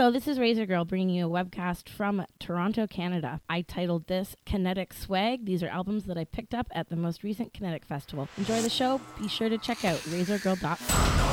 Hello, this is Razor Girl bringing you a webcast from Toronto, Canada. I titled this Kinetic Swag. These are albums that I picked up at the most recent Kinetic Festival. Enjoy the show. Be sure to check out razorgirl.com.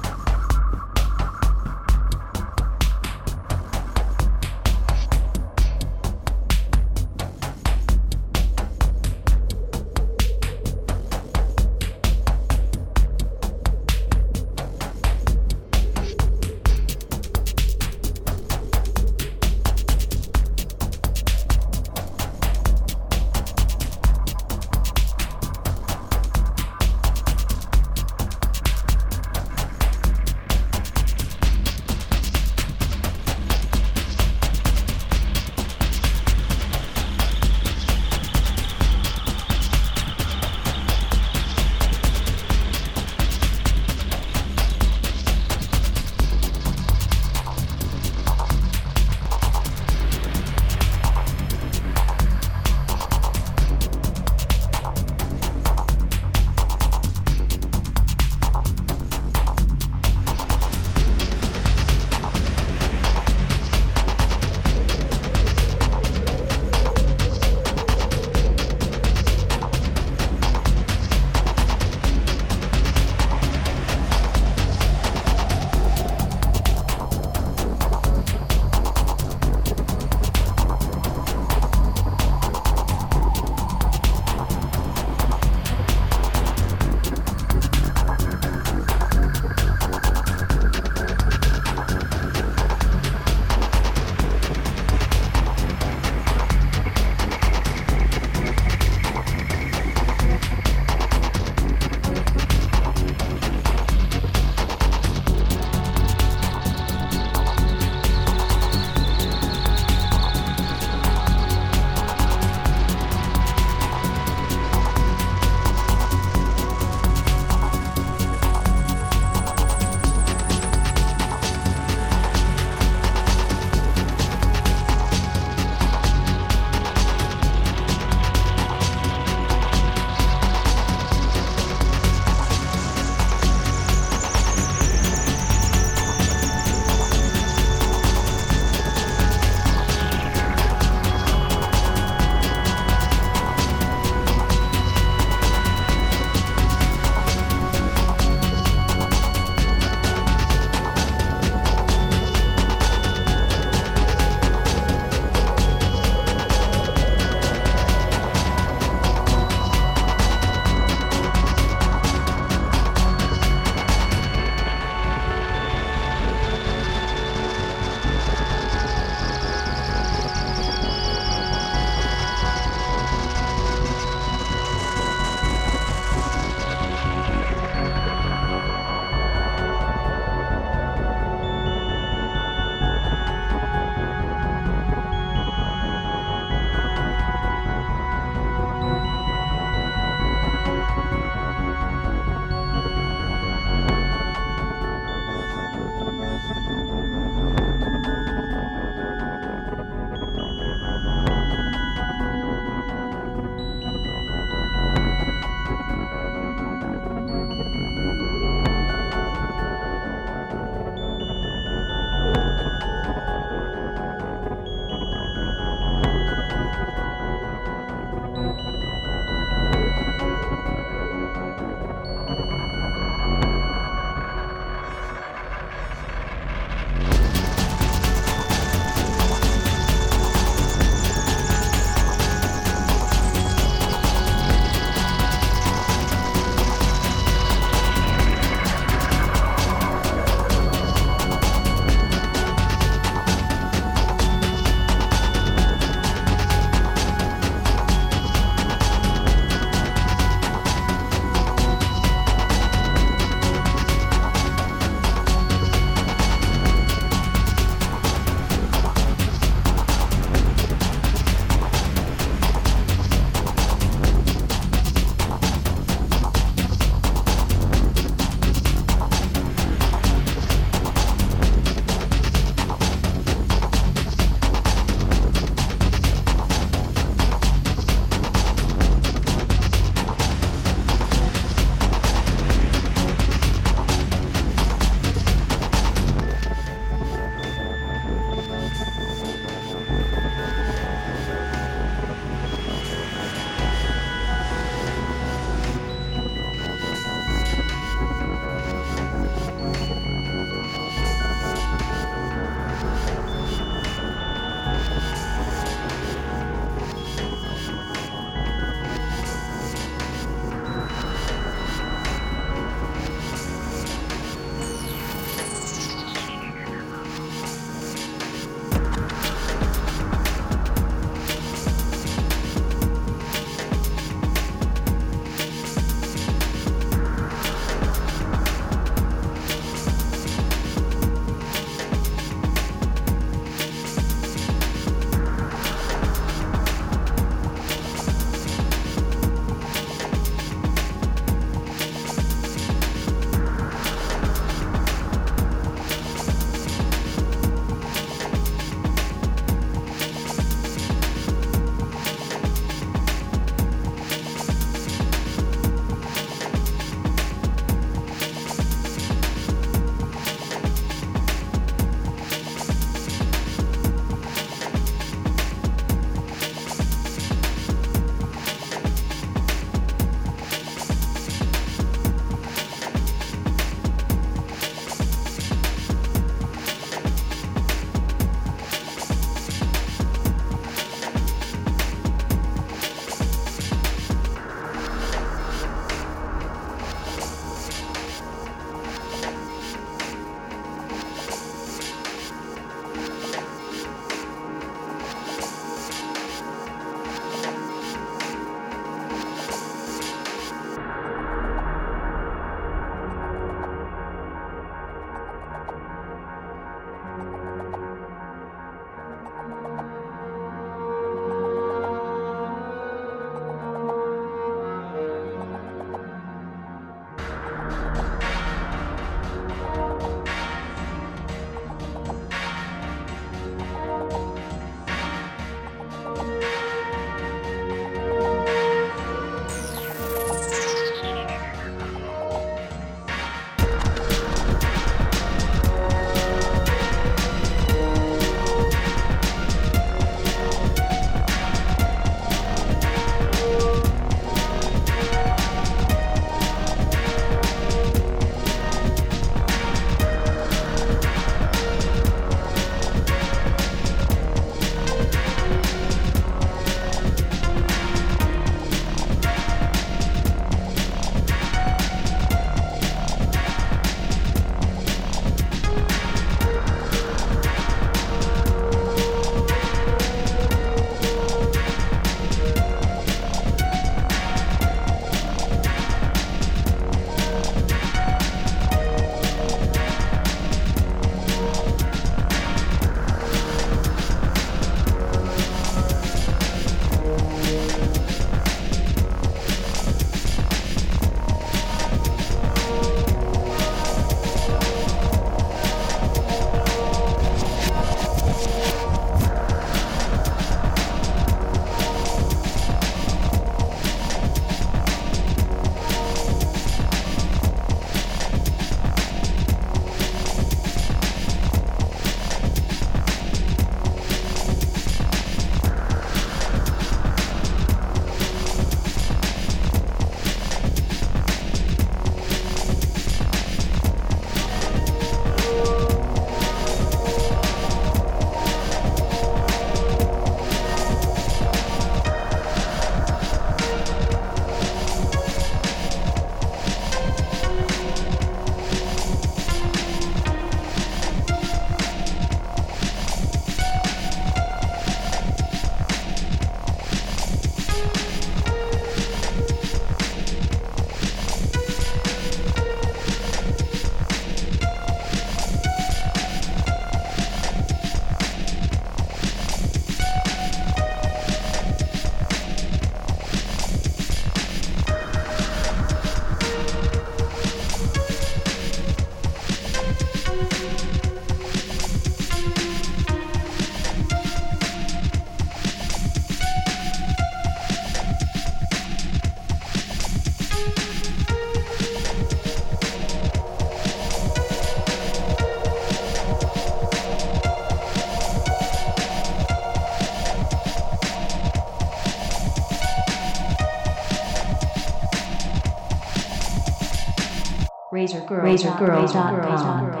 Cool.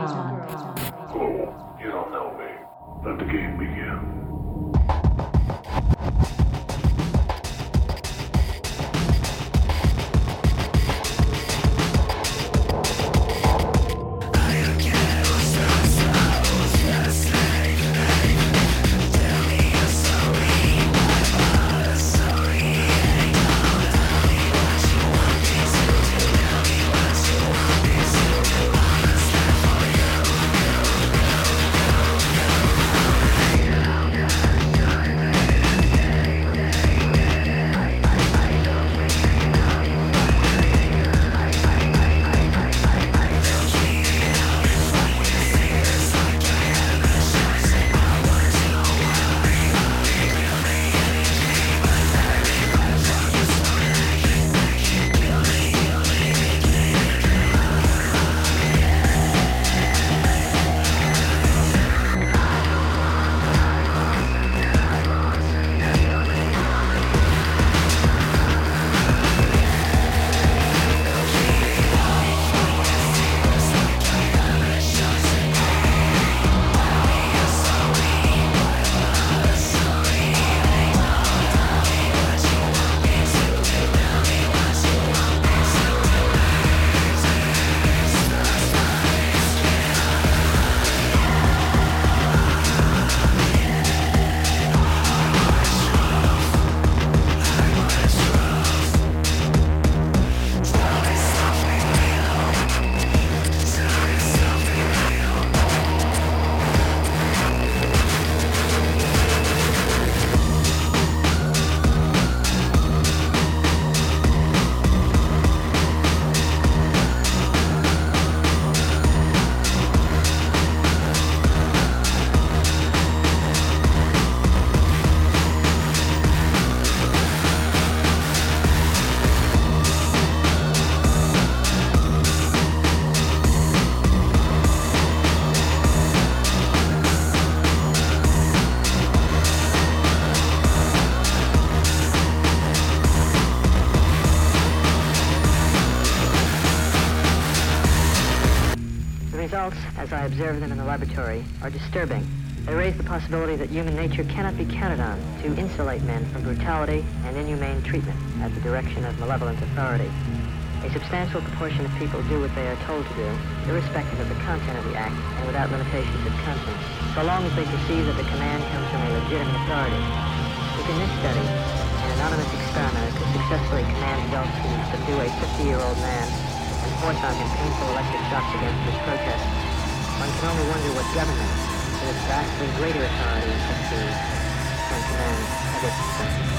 Laboratory are disturbing. They raise the possibility that human nature cannot be counted on to insulate men from brutality and inhumane treatment at the direction of malevolent authority. A substantial proportion of people do what they are told to do, irrespective of the content of the act and without limitations of conscience, so long as they perceive that the command comes from a legitimate authority. If in this study, an anonymous experimenter could successfully command adults to subdue a 50-year-old man and force on him painful electric shocks against his protest, one can only wonder what government, with its vastly greater authority prestige, can command of its citizens.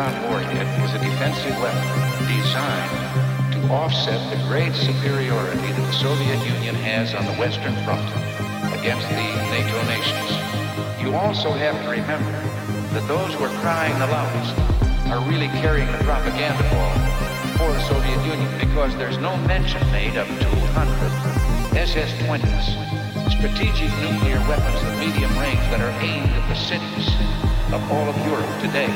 Neutron warhead is a defensive weapon designed to offset the great superiority that the Soviet Union has on the Western Front against the NATO nations. You also have to remember that those who are crying the loudest are really carrying the propaganda ball for the Soviet Union because there's no mention made of 200 SS-20s, strategic nuclear weapons of medium range that are aimed at the cities of all of Europe today.